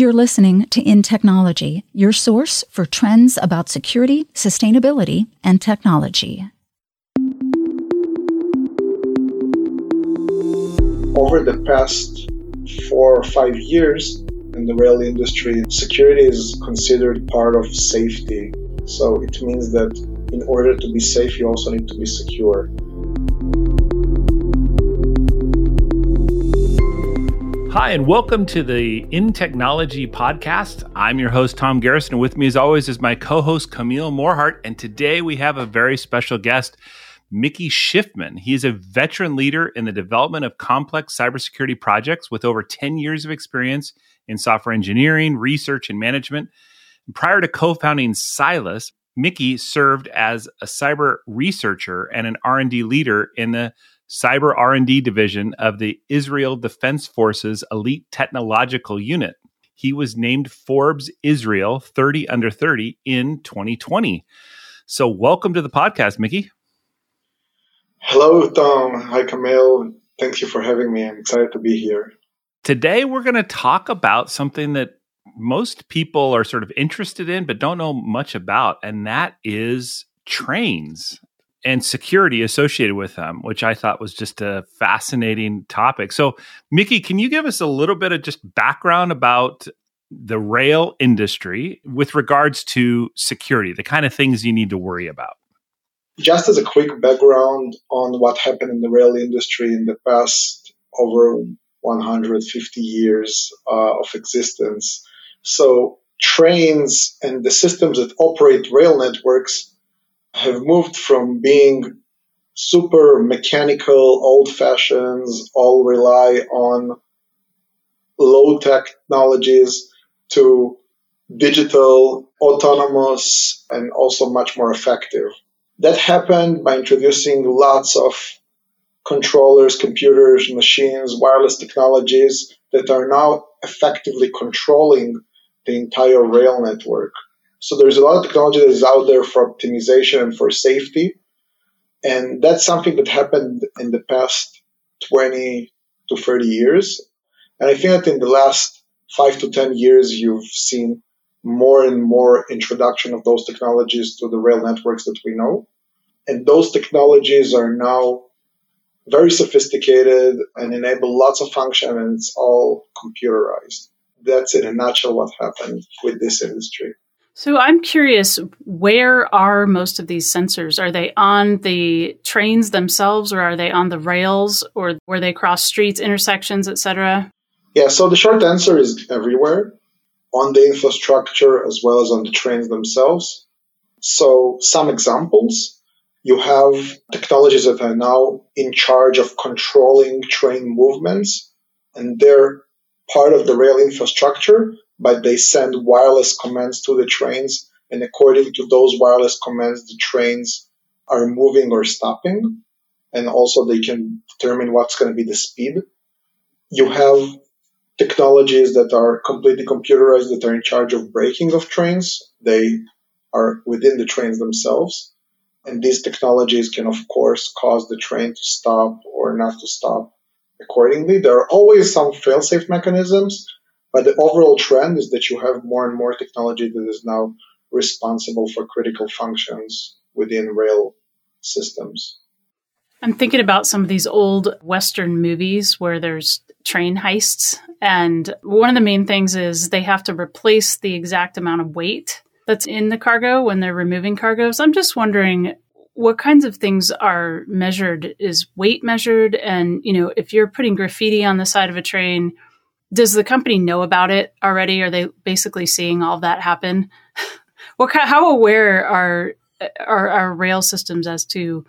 You're listening to In Technology, your source for trends about security, sustainability, and technology. Over the past four or five years in the rail industry, security is considered part of safety. So it means that in order to be safe, you also need to be secure. Hi, and welcome to the In Technology podcast. I'm your host, Tom Garrison, and with me, as always, is my co host, Camille Morhardt. And today we have a very special guest, Mickey Shifman. He is a veteran leader in the development of complex cybersecurity projects with over 10 years of experience in software engineering, research, and management. Prior to co founding Cylus, Mickey served as a cyber researcher and an R&D leader in the cyber R&D division of the Israel Defense Forces Elite Technological Unit. He was named Forbes Israel 30 under 30 in 2020. So welcome to the podcast, Mickey. Hello, Tom. Hi, Camille. Thank you for having me. I'm excited to be here. Today, we're going to talk about something that most people are sort of interested in, but don't know much about, and that is trains and security associated with them, which I thought was just a fascinating topic. So, Mickey, can you give us a little bit of just background about the rail industry with regards to security, the kind of things you need to worry about? Just as a quick background on what happened in the rail industry in the past over 150 years uh, of existence. So, trains and the systems that operate rail networks have moved from being super mechanical, old fashions, all rely on low technologies to digital, autonomous, and also much more effective. That happened by introducing lots of controllers, computers, machines, wireless technologies that are now effectively controlling the entire rail network. So there's a lot of technology that is out there for optimization and for safety. And that's something that happened in the past 20 to 30 years. And I think that in the last five to 10 years, you've seen more and more introduction of those technologies to the rail networks that we know. And those technologies are now very sophisticated and enable lots of function and it's all computerized. That's in a nutshell what happened with this industry. So I'm curious, where are most of these sensors? Are they on the trains themselves or are they on the rails or where they cross streets, intersections, etc.? Yeah, so the short answer is everywhere on the infrastructure as well as on the trains themselves. So some examples, you have technologies that are now in charge of controlling train movements and they're part of the rail infrastructure but they send wireless commands to the trains, and according to those wireless commands, the trains are moving or stopping, and also they can determine what's going to be the speed. You have technologies that are completely computerized that are in charge of braking of trains. They are within the trains themselves. And these technologies can, of course, cause the train to stop or not to stop accordingly. There are always some fail-safe mechanisms, but the overall trend is that you have more and more technology that is now responsible for critical functions within rail systems. I'm thinking about some of these old Western movies where there's train heists. And one of the main things is they have to replace the exact amount of weight that's in the cargo when they're removing cargo. So I'm just wondering what kinds of things are measured? Is weight measured? And, you know, if you're putting graffiti on the side of a train, does the company know about it already? Are they basically seeing all that happen? what kind, how aware are, are our rail systems as to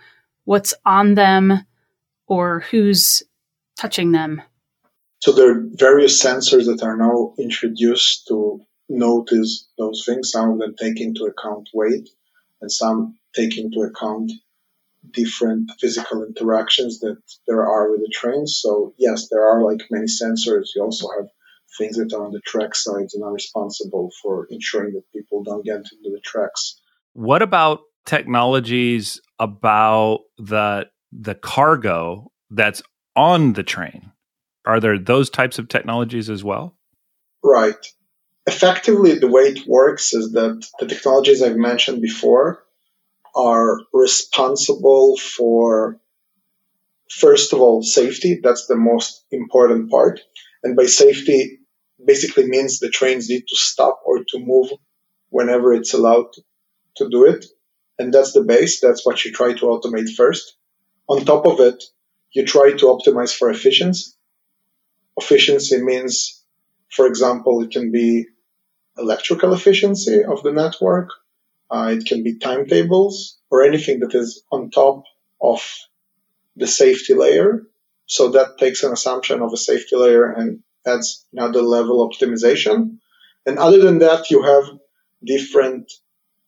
what's on them or who's touching them? So there are various sensors that are now introduced to notice those things. Some of them take into account weight, and some take into account different physical interactions that there are with the trains. So yes, there are like many sensors. You also have things that are on the track sides and are responsible for ensuring that people don't get into the tracks. What about technologies about the the cargo that's on the train? Are there those types of technologies as well? Right. effectively, the way it works is that the technologies I've mentioned before are responsible for, first of all, safety. That's the most important part. And by safety, basically means the trains need to stop or to move whenever it's allowed to do it. And that's the base. That's what you try to automate first. On top of it, you try to optimize for efficiency. Efficiency means, for example, it can be electrical efficiency of the network. Uh, it can be timetables or anything that is on top of the safety layer. So that takes an assumption of a safety layer and adds another level optimization. And other than that, you have different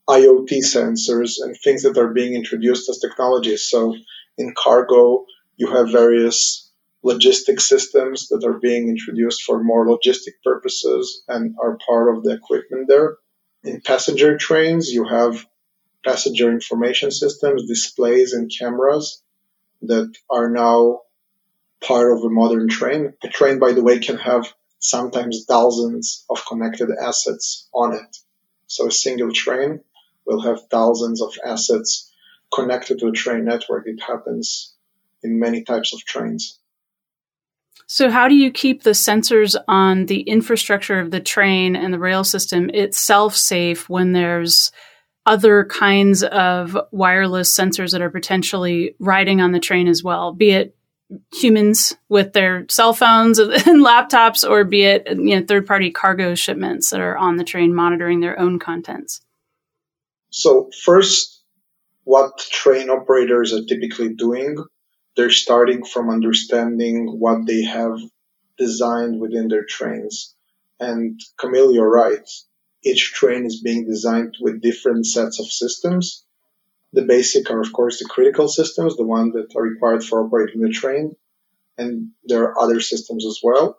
IoT sensors and things that are being introduced as technologies. So in cargo, you have various logistic systems that are being introduced for more logistic purposes and are part of the equipment there. In passenger trains, you have passenger information systems, displays, and cameras that are now part of a modern train. A train, by the way, can have sometimes thousands of connected assets on it. So a single train will have thousands of assets connected to a train network. It happens in many types of trains. So, how do you keep the sensors on the infrastructure of the train and the rail system itself safe when there's other kinds of wireless sensors that are potentially riding on the train as well, be it humans with their cell phones and laptops, or be it you know, third party cargo shipments that are on the train monitoring their own contents? So, first, what train operators are typically doing, they're starting from understanding what they have designed within their trains. And Camille, you're right. Each train is being designed with different sets of systems the basic are, of course, the critical systems, the ones that are required for operating the train, and there are other systems as well.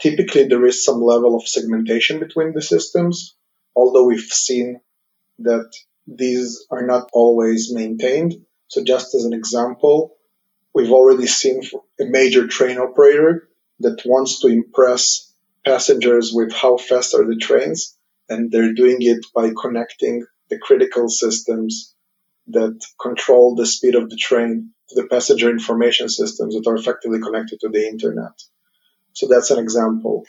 Typically, there is some level of segmentation between the systems, although we've seen that these are not always maintained. So, just as an example, we've already seen a major train operator that wants to impress passengers with how fast are the trains, and they're doing it by connecting the critical systems that control the speed of the train to the passenger information systems that are effectively connected to the internet. So that's an example.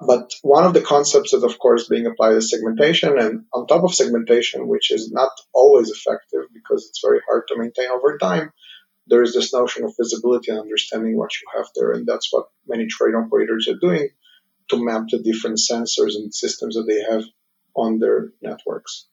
But one of the concepts that, of course, being applied is segmentation. And on top of segmentation, which is not always effective because it's very hard to maintain over time, there is this notion of visibility and understanding what you have there. And that's what many train operators are doing to map the different sensors and systems that they have on their networks.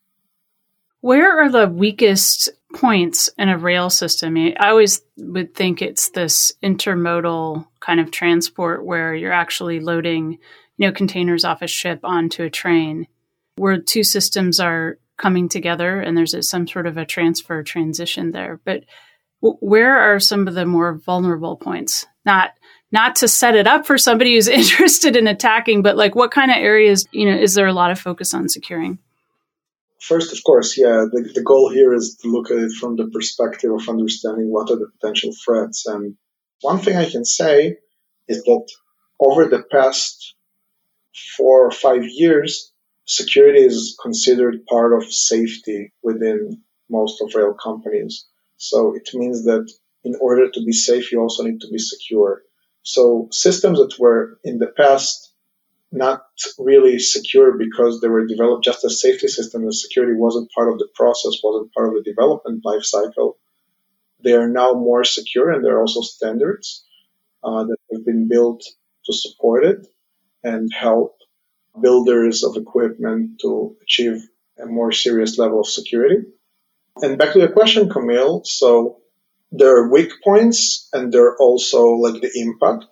Where are the weakest points in a rail system? I always would think it's this intermodal kind of transport where you're actually loading, you know, containers off a ship onto a train, where two systems are coming together and there's some sort of a transfer transition there. But where are some of the more vulnerable points? Not not to set it up for somebody who's interested in attacking, but like what kind of areas, you know, is there a lot of focus on securing? First, of course, yeah, the, the goal here is to look at it from the perspective of understanding what are the potential threats. And one thing I can say is that over the past four or five years, security is considered part of safety within most of rail companies. So it means that in order to be safe, you also need to be secure. So systems that were in the past not really secure because they were developed just as safety systems and security wasn't part of the process, wasn't part of the development life cycle. They are now more secure and there are also standards uh, that have been built to support it and help builders of equipment to achieve a more serious level of security. And back to your question, Camille. So there are weak points and there are also like the impact.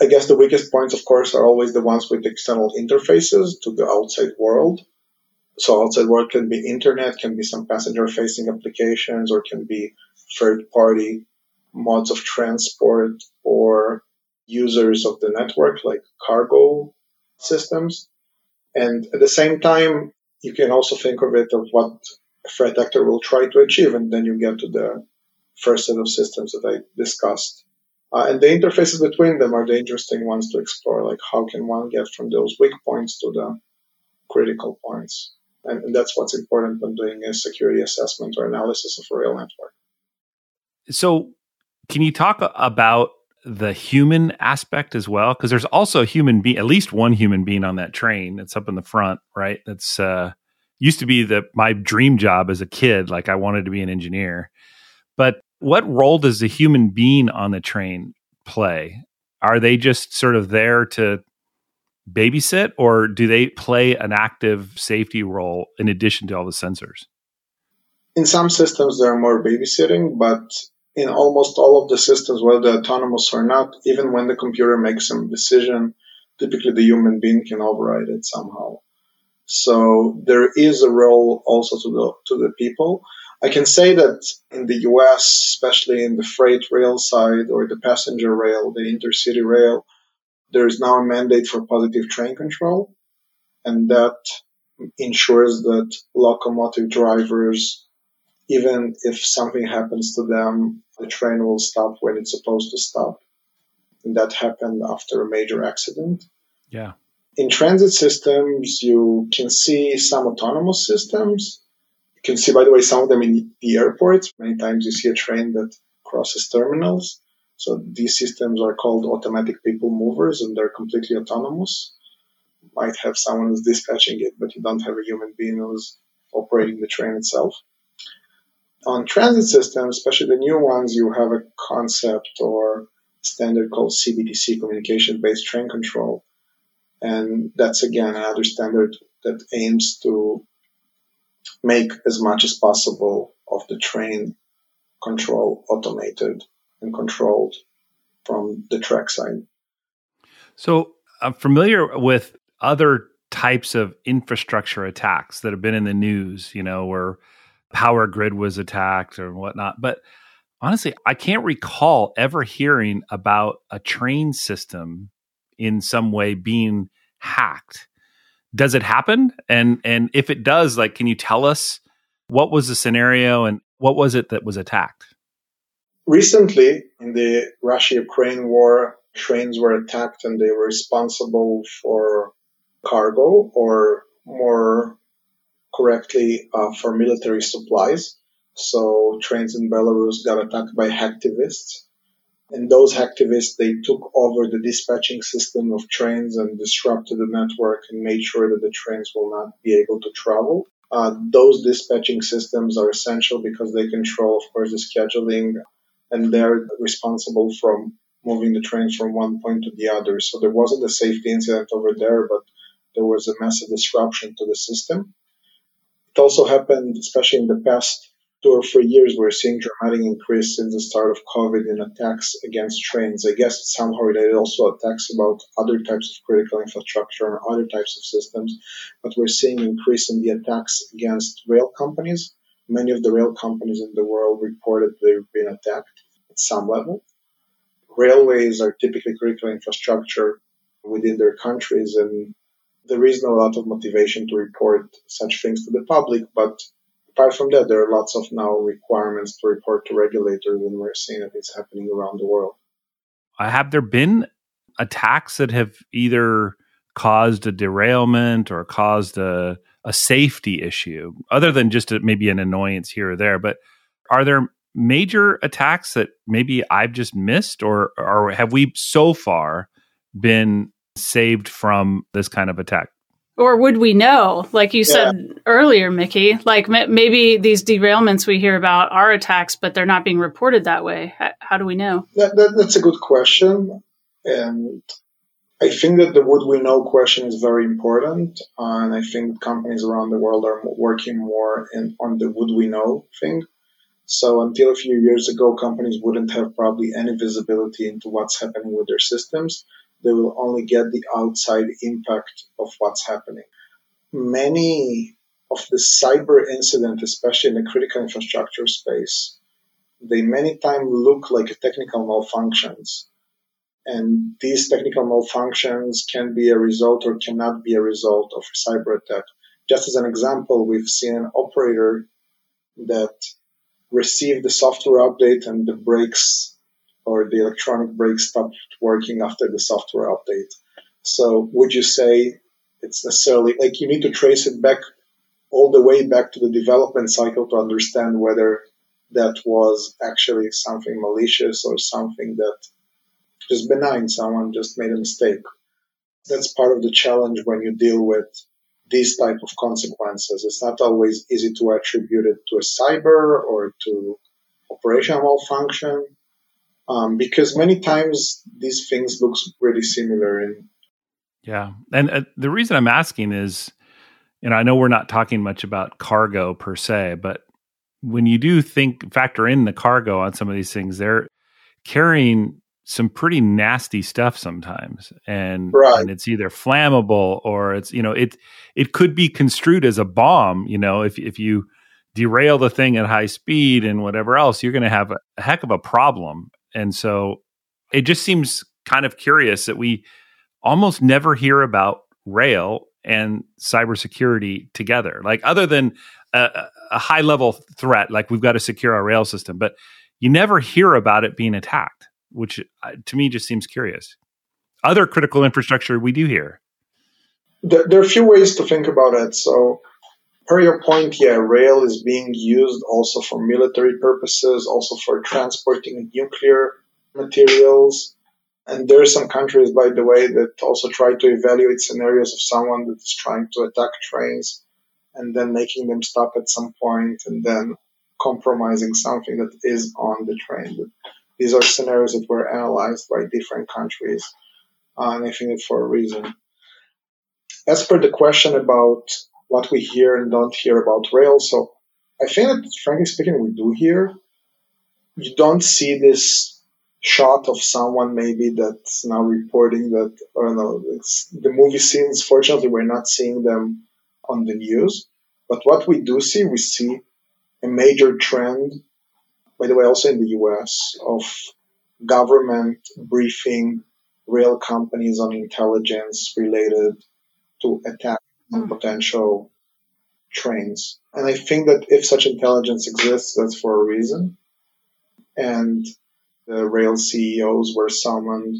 I guess the weakest points, of course, are always the ones with external interfaces to the outside world. So outside world can be internet, can be some passenger facing applications, or can be third party modes of transport or users of the network like cargo systems. And at the same time, you can also think of it of what threat actor will try to achieve. And then you get to the first set of systems that I discussed. Uh, and the interfaces between them are the interesting ones to explore. Like how can one get from those weak points to the critical points. And, and that's what's important when doing a security assessment or analysis of a real network. So, can you talk about the human aspect as well? Because there's also a human being, at least one human being on that train that's up in the front, right? That's uh, used to be the my dream job as a kid. Like I wanted to be an engineer, but what role does the human being on the train play? Are they just sort of there to babysit, or do they play an active safety role in addition to all the sensors? In some systems, they're more babysitting, but in almost all of the systems, whether autonomous or not, even when the computer makes some decision, typically the human being can override it somehow. So there is a role also to the to the people. I can say that in the US, especially in the freight rail side or the passenger rail, the intercity rail, there is now a mandate for positive train control, and that ensures that locomotive drivers even if something happens to them, the train will stop when it's supposed to stop. And that happened after a major accident. Yeah. In transit systems, you can see some autonomous systems. You can see, by the way, some of them in the airports. Many times you see a train that crosses terminals. So these systems are called automatic people movers and they're completely autonomous. You might have someone who's dispatching it, but you don't have a human being who's operating the train itself. On transit systems, especially the new ones, you have a concept or standard called CBTC, communication based train control. And that's again another standard that aims to make as much as possible of the train control automated and controlled from the track side. So I'm familiar with other types of infrastructure attacks that have been in the news, you know, where power grid was attacked or whatnot. But honestly, I can't recall ever hearing about a train system in some way being hacked. Does it happen? And and if it does, like, can you tell us what was the scenario and what was it that was attacked? Recently, in the Russia-Ukraine war, trains were attacked and they were responsible for cargo or more correctly uh, for military supplies. So trains in Belarus got attacked by hacktivists. And those hacktivists, they took over the dispatching system of trains and disrupted the network and made sure that the trains will not be able to travel. Uh, those dispatching systems are essential because they control, of course, the scheduling and they're responsible from moving the trains from one point to the other. So there wasn't a safety incident over there, but there was a massive disruption to the system. It also happened, especially in the past or three years, we're seeing dramatic increase since the start of COVID in attacks against trains. I guess it's somehow related also attacks about other types of critical infrastructure and other types of systems, but we're seeing increase in the attacks against rail companies. Many of the rail companies in the world reported they've been attacked at some level. Railways are typically critical infrastructure within their countries, and there is no lot of motivation to report such things to the public, but apart from that, there are lots of now requirements to report to regulators, and we're seeing that it's happening around the world. Uh, have there been attacks that have either caused a derailment or caused a, a safety issue, other than just a, maybe an annoyance here or there? But are there major attacks that maybe I've just missed, or or have we so far been saved from this kind of attack? Or would we know? Like you said yeah. earlier, Mickey, like m- maybe these derailments we hear about are attacks, but they're not being reported that way. H- how do we know? That, that, that's a good question. And I think that the would we know question is very important. and I think companies around the world are working more in, on the would we know thing. So until a few years ago, companies wouldn't have probably any visibility into what's happening with their systems they will only get the outside impact of what's happening. Many of the cyber incidents, especially in the critical infrastructure space, they many times look like technical malfunctions. And these technical malfunctions can be a result or cannot be a result of a cyber attack. Just as an example, we've seen an operator that received the software update and the brakes or the electronic brake stopped working after the software update. So would you say it's necessarily like you need to trace it back all the way back to the development cycle to understand whether that was actually something malicious or something that just benign. Someone just made a mistake. That's part of the challenge when you deal with these type of consequences. It's not always easy to attribute it to a cyber or to operational malfunction, um, because many times these things look really similar. In yeah, and uh, the reason I'm asking is, you know, I know we're not talking much about cargo per se, but when you do think factor in the cargo on some of these things, they're carrying some pretty nasty stuff sometimes and, right. and it's either flammable or it's you know it it could be construed as a bomb you know if if you derail the thing at high speed and whatever else you're going to have a, a heck of a problem and so it just seems kind of curious that we almost never hear about rail and cybersecurity together like other than a, a high level threat like we've got to secure our rail system but you never hear about it being attacked which uh, to me just seems curious. Other critical infrastructure we do here. There, there are a few ways to think about it. So, per your point, yeah, rail is being used also for military purposes, also for transporting nuclear materials. And there are some countries, by the way, that also try to evaluate scenarios of someone that is trying to attack trains and then making them stop at some point and then compromising something that is on the train. These are scenarios that were analyzed by different countries, uh, and I think for a reason. As per the question about what we hear and don't hear about Rails, so I think that, frankly speaking, we do hear. You don't see this shot of someone maybe that's now reporting that, I don't know, it's the movie scenes. Fortunately, we're not seeing them on the news. But what we do see, we see a major trend by the way, also in the US, of government briefing rail companies on intelligence related to attack on hmm. potential trains. And I think that if such intelligence exists, that's for a reason. And the rail CEOs were summoned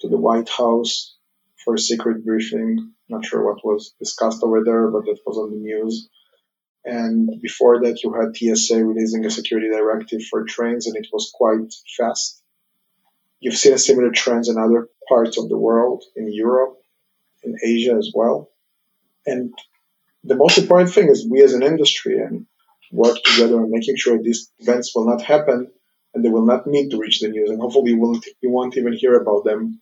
to the White House for a secret briefing. Not sure what was discussed over there, but it was on the news. And before that, you had TSA releasing a security directive for trains, and it was quite fast. You've seen similar trends in other parts of the world, in Europe, in Asia as well. And the most important thing is we as an industry and work together on making sure these events will not happen and they will not need to reach the news. And hopefully we won't, we won't even hear about them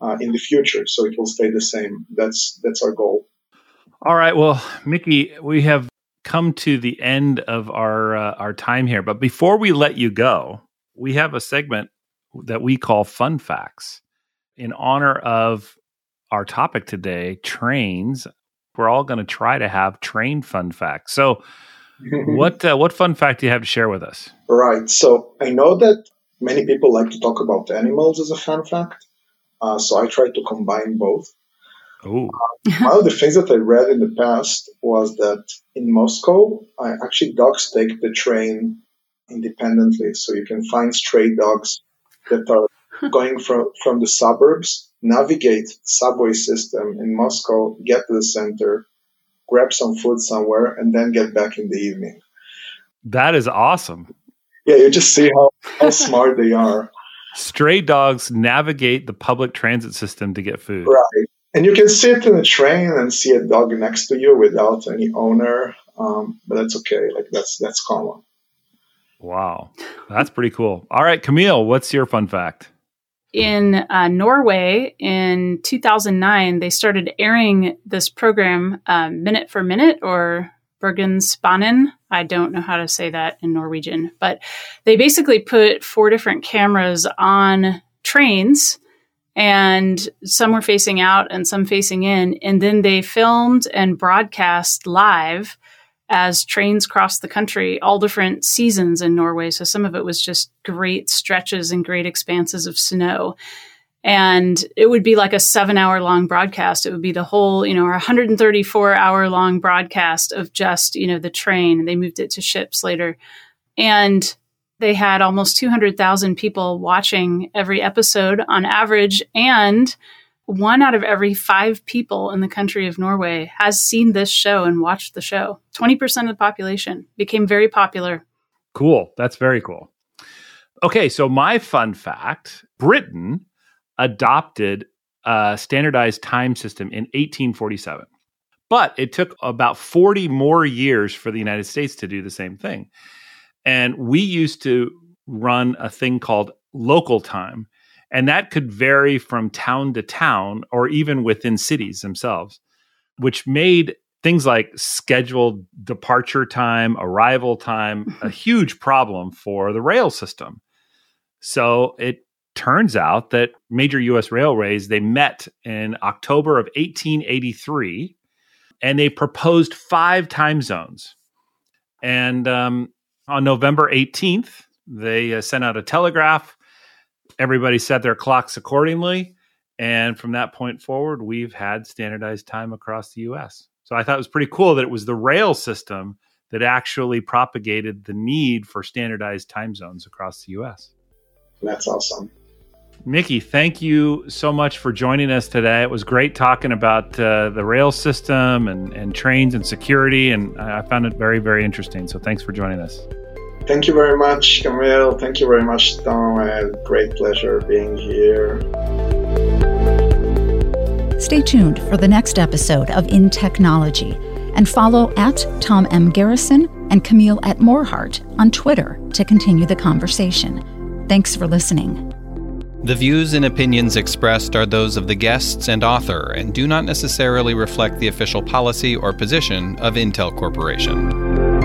uh, in the future. So it will stay the same. That's, that's our goal. All right. Well, Mickey, we have come to the end of our uh, our time here, but before we let you go, we have a segment that we call Fun Facts in honor of our topic today, trains. We're all going to try to have train fun facts. So, what uh, what fun fact do you have to share with us? Right. So I know that many people like to talk about animals as a fun fact. Uh, so I try to combine both. Oh. one of the things that I read in the past was that in Moscow, I actually dogs take the train independently. So you can find stray dogs that are going from, from the suburbs, navigate the subway system in Moscow, get to the center, grab some food somewhere, and then get back in the evening. That is awesome. Yeah, you just see how, how smart they are. Stray dogs navigate the public transit system to get food. Right. And you can sit in a train and see a dog next to you without any owner, um, but that's okay. Like that's that's common. Wow, that's pretty cool. All right, Camille, what's your fun fact? In uh, Norway in 2009, they started airing this program uh, minute for minute or Bergensbanen. I don't know how to say that in Norwegian, but they basically put four different cameras on trains and some were facing out and some facing in. And then they filmed and broadcast live as trains crossed the country, all different seasons in Norway. So some of it was just great stretches and great expanses of snow. And it would be like a seven hour long broadcast. It would be the whole, you know, 134 hour long broadcast of just, you know, the train. They moved it to ships later. And they had almost 200,000 people watching every episode on average. And one out of every five people in the country of Norway has seen this show and watched the show. 20% of the population became very popular. Cool. That's very cool. Okay, so my fun fact Britain adopted a standardized time system in 1847. But it took about 40 more years for the United States to do the same thing. And we used to run a thing called local time. And that could vary from town to town or even within cities themselves, which made things like scheduled departure time, arrival time, a huge problem for the rail system. So it turns out that major US railways they met in October of 1883 and they proposed five time zones. And um, on November 18th, they uh, sent out a telegraph. Everybody set their clocks accordingly. And from that point forward, we've had standardized time across the US. So I thought it was pretty cool that it was the rail system that actually propagated the need for standardized time zones across the US. That's awesome. Mickey, thank you so much for joining us today. It was great talking about uh, the rail system and, and trains and security, and I found it very, very interesting. So thanks for joining us. Thank you very much, Camille. Thank you very much, Tom. I had great pleasure being here. Stay tuned for the next episode of In Technology and follow at Tom M. Garrison and Camille at Morhardt on Twitter to continue the conversation. Thanks for listening. The views and opinions expressed are those of the guests and author and do not necessarily reflect the official policy or position of Intel Corporation.